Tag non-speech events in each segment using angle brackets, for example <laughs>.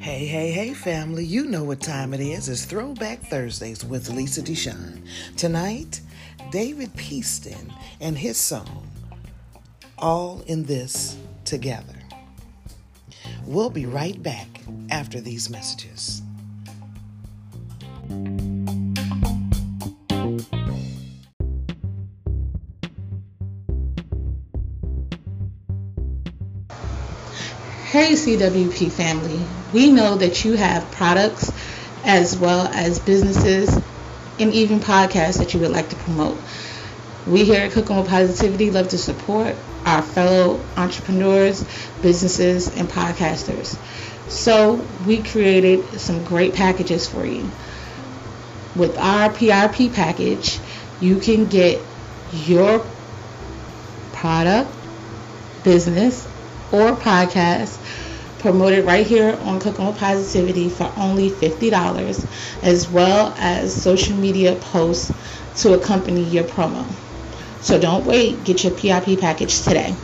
Hey, hey, hey, family. You know what time it is. It's Throwback Thursdays with Lisa Deshawn. Tonight, David Peaston and his song, All in This Together. We'll be right back after these messages. Hey CWP family, we know that you have products as well as businesses and even podcasts that you would like to promote. We here at Cooking with Positivity love to support our fellow entrepreneurs, businesses, and podcasters. So we created some great packages for you. With our PRP package, you can get your product, business, or podcast promoted right here on Cooking with Positivity for only $50, as well as social media posts to accompany your promo. So don't wait, get your PIP package today.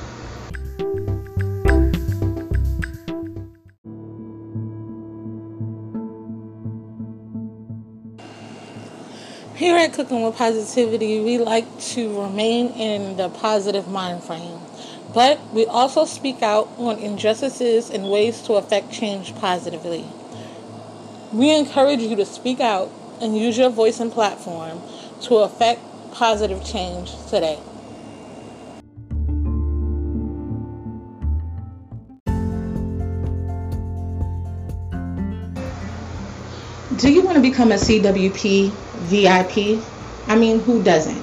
Here at Cooking with Positivity, we like to remain in the positive mind frame. But we also speak out on injustices and ways to affect change positively. We encourage you to speak out and use your voice and platform to affect positive change today. Do you want to become a CWP VIP? I mean, who doesn't?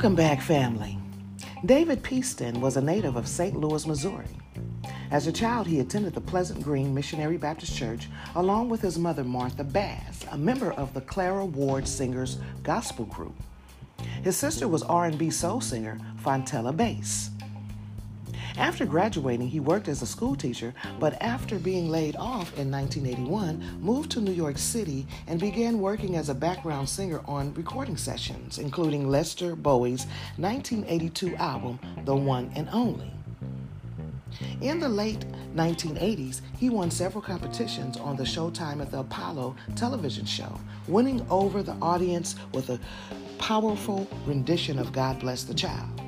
Welcome back, family. David Peaston was a native of St. Louis, Missouri. As a child, he attended the Pleasant Green Missionary Baptist Church along with his mother, Martha Bass, a member of the Clara Ward Singers Gospel Group. His sister was R&B soul singer Fontella Bass. After graduating, he worked as a school teacher, but after being laid off in 1981, moved to New York City and began working as a background singer on recording sessions, including Lester Bowie's 1982 album, The One and Only. In the late 1980s, he won several competitions on the Showtime at the Apollo television show, winning over the audience with a powerful rendition of God Bless the Child.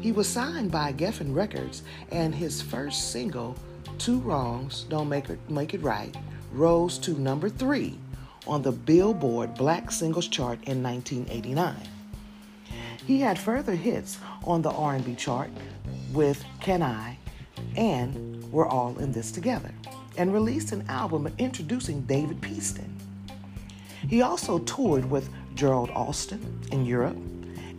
He was signed by Geffen Records, and his first single, Two Wrongs Don't Make It, Make It Right, rose to number three on the Billboard Black Singles Chart in 1989. He had further hits on the R&B chart with Can I and We're All in This Together, and released an album introducing David Peaston. He also toured with Gerald Alston in Europe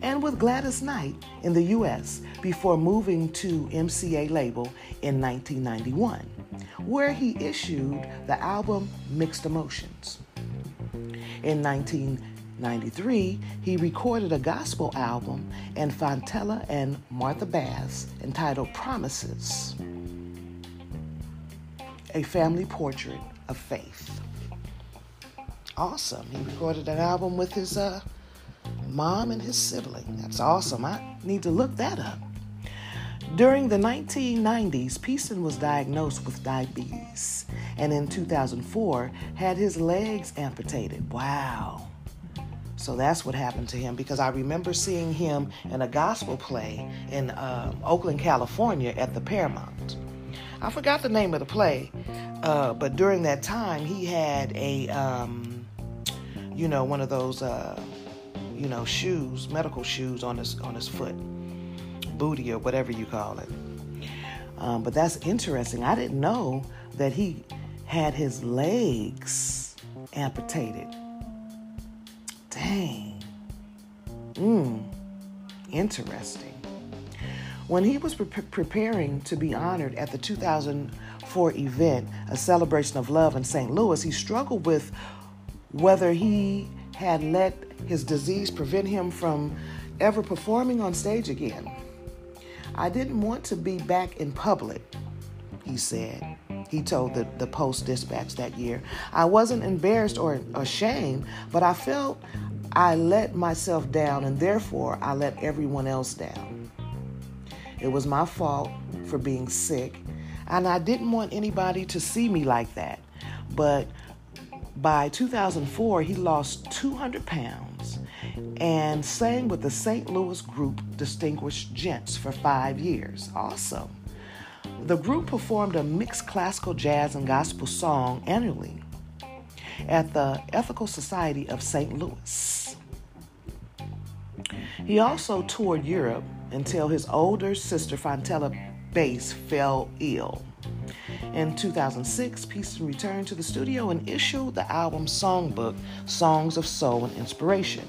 and with Gladys Knight in the US before moving to MCA label in 1991, where he issued the album Mixed Emotions. In 1993, he recorded a gospel album and Fontella and Martha Bass entitled Promises, a family portrait of faith. Awesome. He recorded an album with his uh, mom and his sibling. That's awesome. I need to look that up. During the 1990s, Peaston was diagnosed with diabetes and in 2004 had his legs amputated. Wow. So that's what happened to him because I remember seeing him in a gospel play in um, Oakland, California at the Paramount. I forgot the name of the play, uh, but during that time he had a, um, you know, one of those. Uh, you know, shoes, medical shoes on his on his foot, booty or whatever you call it. Um, but that's interesting. I didn't know that he had his legs amputated. Dang. Mmm. Interesting. When he was pre- preparing to be honored at the 2004 event, a celebration of love in St. Louis, he struggled with whether he had let his disease prevent him from ever performing on stage again. I didn't want to be back in public, he said. He told the, the Post Dispatch that year. I wasn't embarrassed or ashamed, but I felt I let myself down and therefore I let everyone else down. It was my fault for being sick, and I didn't want anybody to see me like that. But by 2004, he lost 200 pounds and sang with the St. Louis group Distinguished Gents for five years. Also, The group performed a mixed classical jazz and gospel song annually at the Ethical Society of St. Louis. He also toured Europe until his older sister Fontella Bass fell ill. In 2006, Peaston returned to the studio and issued the album songbook, Songs of Soul and Inspiration.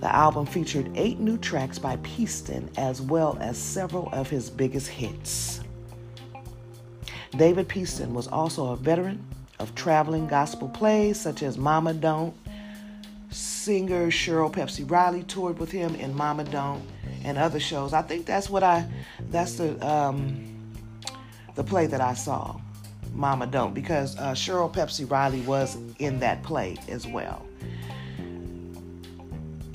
The album featured eight new tracks by Peaston as well as several of his biggest hits. David Peaston was also a veteran of traveling gospel plays such as Mama Don't. Singer Cheryl Pepsi Riley toured with him in Mama Don't and other shows. I think that's what I that's the um, the play that I saw, Mama Don't, because uh, Cheryl Pepsi Riley was in that play as well.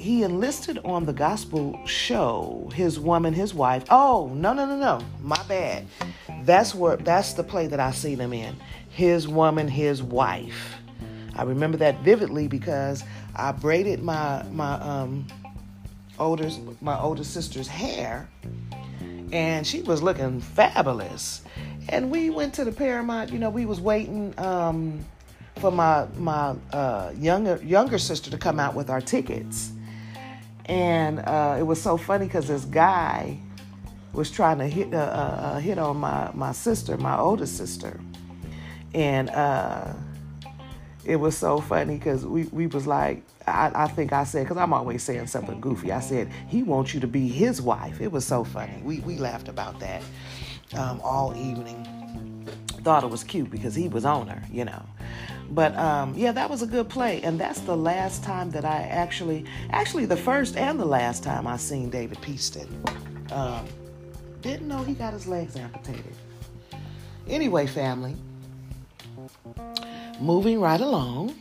He enlisted on the gospel show, His Woman, His Wife. Oh, no, no, no, no. My bad. That's where that's the play that I seen him in. His Woman, His Wife. I remember that vividly because I braided my my um older my older sister's hair and she was looking fabulous. And we went to the Paramount. You know, we was waiting um, for my my uh, younger younger sister to come out with our tickets, and uh, it was so funny because this guy was trying to hit uh, uh, uh, hit on my my sister, my older sister, and uh, it was so funny because we we was like I, I think I said, because I'm always saying something goofy. I said, he wants you to be his wife. It was so funny. We, we laughed about that um, all evening. Thought it was cute because he was on her, you know. But um, yeah, that was a good play. And that's the last time that I actually, actually, the first and the last time I seen David Peaston. Um, didn't know he got his legs amputated. Anyway, family, moving right along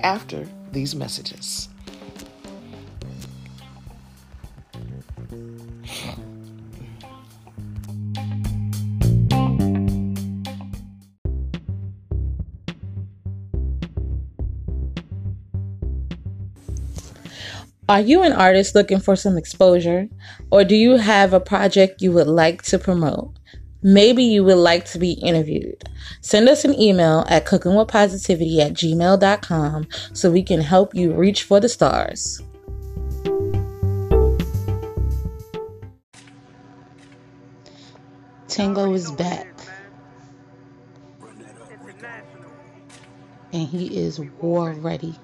after these messages. Are you an artist looking for some exposure? Or do you have a project you would like to promote? Maybe you would like to be interviewed. Send us an email at cookingwithpositivity at gmail.com so we can help you reach for the stars. Tango is back. And he is war ready.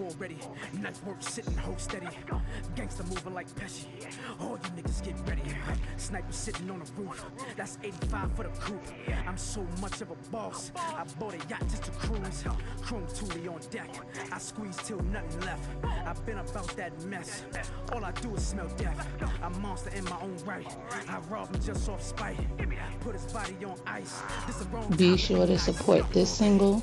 Already. Nice work sitting, hold steady. Gangsta moving like Pesci. All you niggas get ready. Sniper sitting on the roof. That's 85 for the coupe. I'm so much of a boss. I bought a yacht just to cruise. Chrome Thule on deck. I squeeze till nothing left. I've been about that mess. All I do is smell death. I'm monster in my own right. I rob him just off spite. Put his body on ice. Be sure to support this single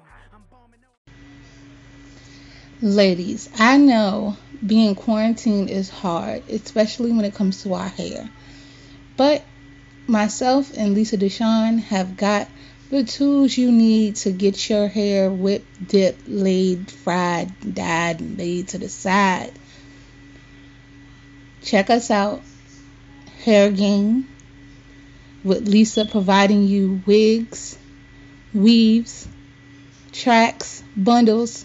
Ladies, I know being quarantined is hard, especially when it comes to our hair. But myself and Lisa Deshawn have got the tools you need to get your hair whipped, dipped, laid, fried, dyed, and laid to the side. Check us out, Hair Game, with Lisa providing you wigs, weaves, tracks, bundles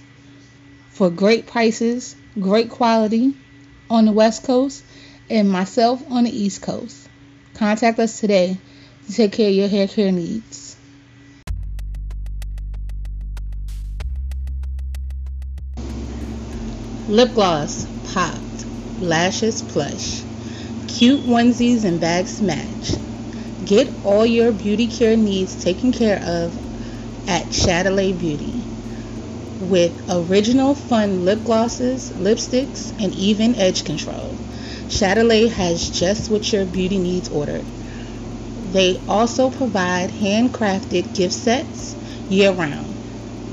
for great prices, great quality on the West Coast, and myself on the East Coast. Contact us today to take care of your hair care needs. Lip gloss popped, lashes plush, cute onesies and bags match. Get all your beauty care needs taken care of at Chdalay Beauty with original fun lip glosses, lipsticks, and even edge control. Chdalay has just what your beauty needs ordered. They also provide handcrafted gift sets year round,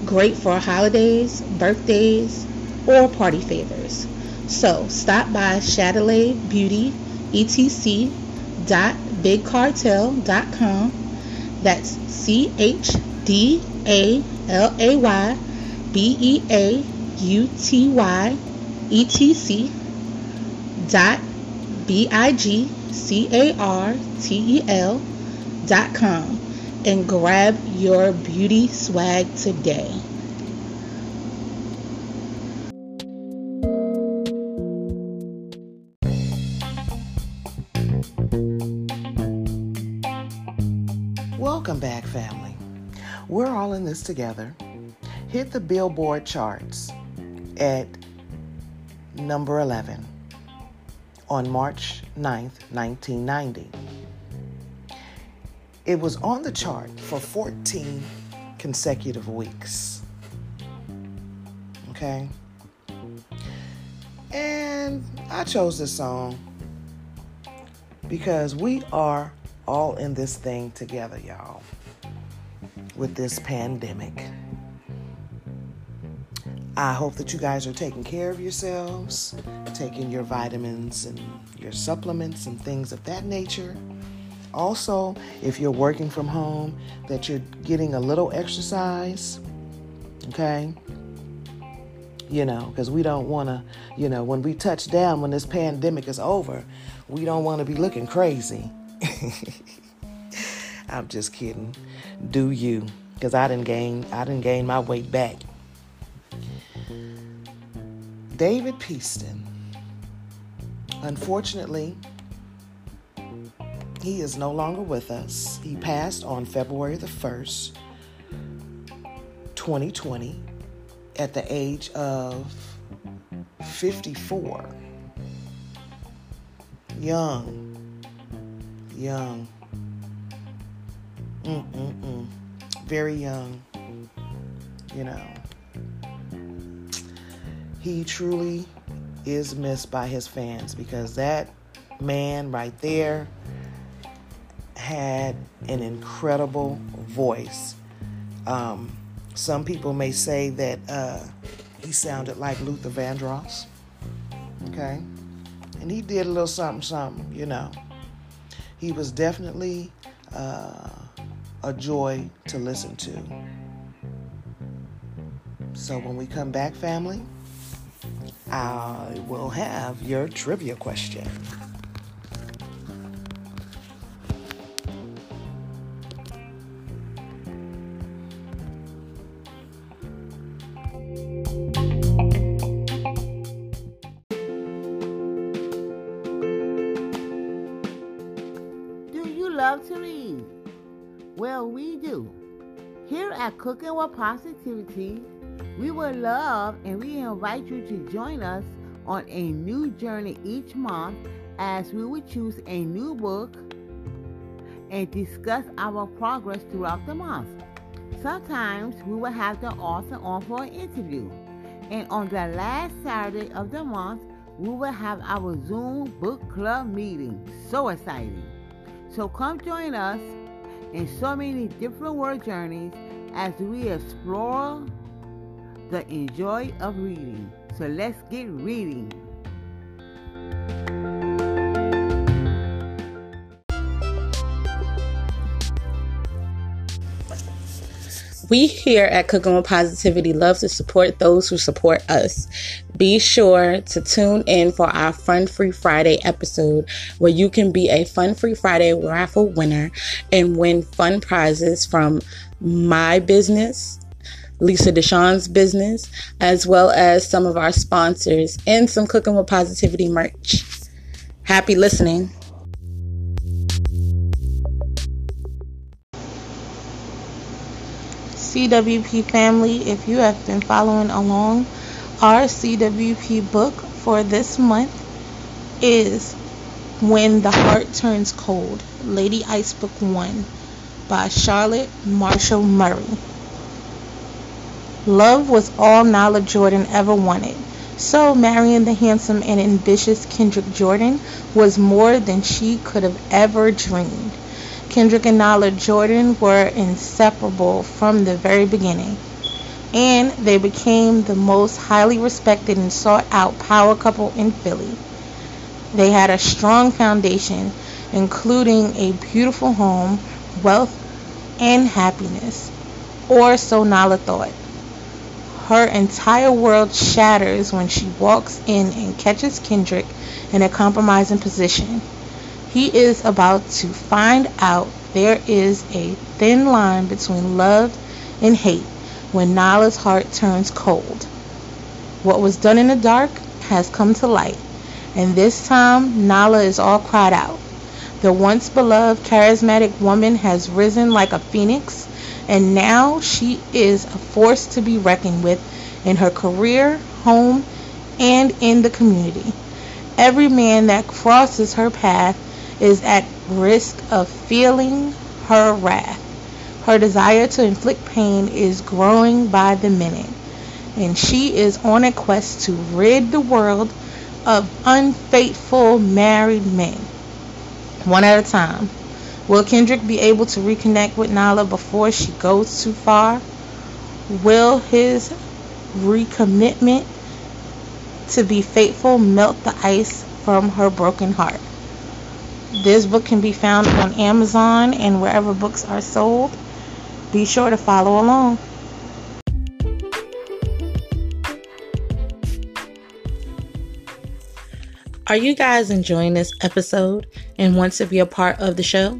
great for holidays, birthdays, or party favors. So stop by Chdalay Beauty etc dot bigcartel.com. That's C H D A L A Y B E A U T Y E T C dot B I G C A R T E L dot com and grab your beauty swag today. Welcome back, family. We're all in this together. Hit the Billboard charts at number 11 on March 9th, 1990. It was on the chart for 14 consecutive weeks. Okay? And I chose this song because we are all in this thing together, y'all, with this pandemic. I hope that you guys are taking care of yourselves, taking your vitamins and your supplements and things of that nature. Also, if you're working from home, that you're getting a little exercise, okay? You know, because we don't want to, you know, when we touch down, when this pandemic is over, we don't want to be looking crazy. <laughs> I'm just kidding. Do you? Because I didn't gain, I didn't gain my weight back. David Peaston. Unfortunately, he is no longer with us. He passed on February the 1st, 2020, at the age of 54. Young. Young. Mm-mm-mm. Very young. You know he truly is missed by his fans because that man right there had an incredible voice. Um, some people may say that uh, he sounded like Luther Vandross. Okay? And he did a little something, something, you know. He was definitely uh, a joy to listen to. So when we come back, family, I will have your trivia question. Do you love to read? Well, we do. Here at Cooking with Positivity, we would love and we invite you to join us on a new journey each month as we will choose a new book and discuss our progress throughout the month. Sometimes we will have the author on for an interview. And on the last Saturday of the month, we will have our Zoom book club meeting. So exciting! So come join us in so many different world journeys as we explore the enjoy of reading. So let's get reading. We here at Cooking with Positivity love to support those who support us. Be sure to tune in for our Fun Free Friday episode, where you can be a Fun Free Friday raffle winner and win fun prizes from my business Lisa Deshawn's business, as well as some of our sponsors and some Cooking with Positivity merch. Happy listening. CWP family, if you have been following along, our CWP book for this month is When the Heart Turns Cold, Lady Ice Book 1 by Charlotte Marshall Murray. Love was all Nala Jordan ever wanted. So, marrying the handsome and ambitious Kendrick Jordan was more than she could have ever dreamed. Kendrick and Nala Jordan were inseparable from the very beginning, and they became the most highly respected and sought out power couple in Philly. They had a strong foundation, including a beautiful home, wealth, and happiness, or so Nala thought. Her entire world shatters when she walks in and catches Kendrick in a compromising position. He is about to find out there is a thin line between love and hate when Nala's heart turns cold. What was done in the dark has come to light, and this time Nala is all cried out. The once beloved charismatic woman has risen like a phoenix, and now she is a force to be reckoned with in her career, home, and in the community. Every man that crosses her path is at risk of feeling her wrath. Her desire to inflict pain is growing by the minute, and she is on a quest to rid the world of unfaithful married men, one at a time. Will Kendrick be able to reconnect with Nala before she goes too far? Will his recommitment to be faithful melt the ice from her broken heart? This book can be found on Amazon and wherever books are sold. Be sure to follow along. Are you guys enjoying this episode and want to be a part of the show?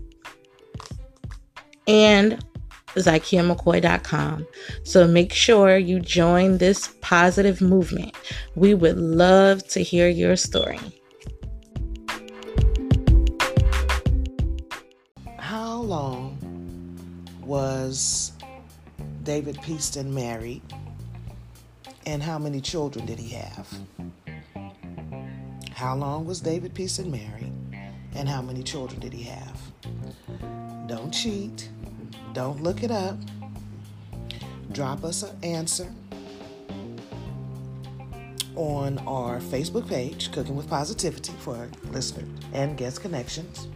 And ZykiaMcCoy.com. So make sure you join this positive movement. We would love to hear your story. How long was David Peaston married? And how many children did he have? How long was David Peaston married? And how many children did he have? Don't cheat. Don't look it up. Drop us an answer on our Facebook page, Cooking with Positivity, for listeners and guest connections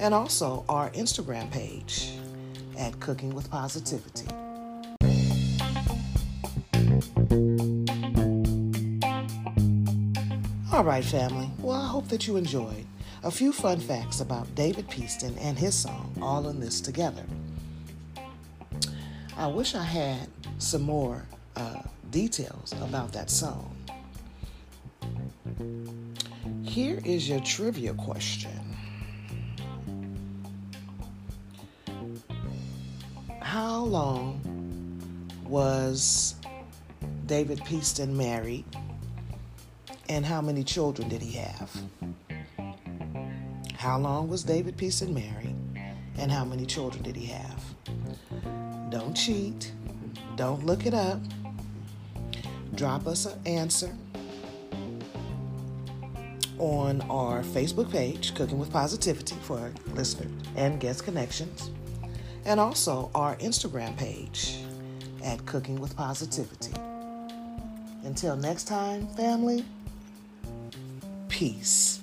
and also our Instagram page at Cooking with Positivity. All right, family. Well, I hope that you enjoyed a few fun facts about David Peaston and his song, All in This Together. I wish I had some more uh, details about that song. Here is your trivia question how long was David Peaston married? And how many children did he have? How long was David Peaston married? And how many children did he have? Don't cheat. Don't look it up. Drop us an answer on our Facebook page, Cooking with Positivity, for listeners and guest connections and also our Instagram page at Cooking with Positivity. Until next time, family, peace.